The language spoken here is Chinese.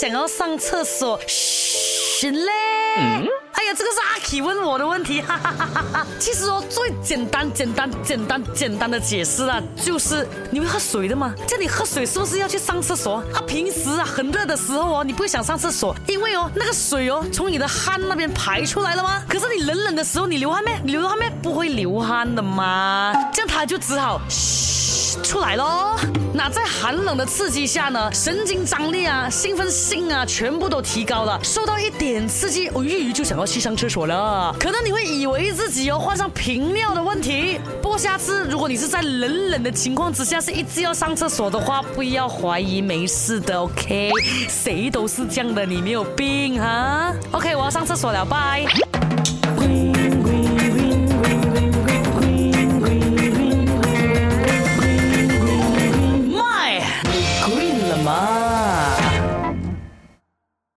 想要上厕所，嘘嘞。哎呀，这个是阿 K 问我的问题，哈哈哈哈哈。其实哦，最简单、简单、简单、简单的解释啊，就是你会喝水的吗？叫你喝水是不是要去上厕所？啊，平时啊很热的时候哦，你不会想上厕所，因为哦那个水哦从你的汗那边排出来了吗？可是你冷冷的时候你流汗没？流汗没？不会流汗的吗？这样他就只好嘘出来喽。那在寒冷的刺激下呢，神经张力啊、兴奋性啊，全部都提高了。受到一点刺激，哦，玉鱼就想要去上厕所了。可能你会以为自己有患上频尿的问题。不过下次如果你是在冷冷的情况之下，是一直要上厕所的话，不要怀疑，没事的，OK？谁都是这样的，你没有病哈？OK，我要上厕所了，拜。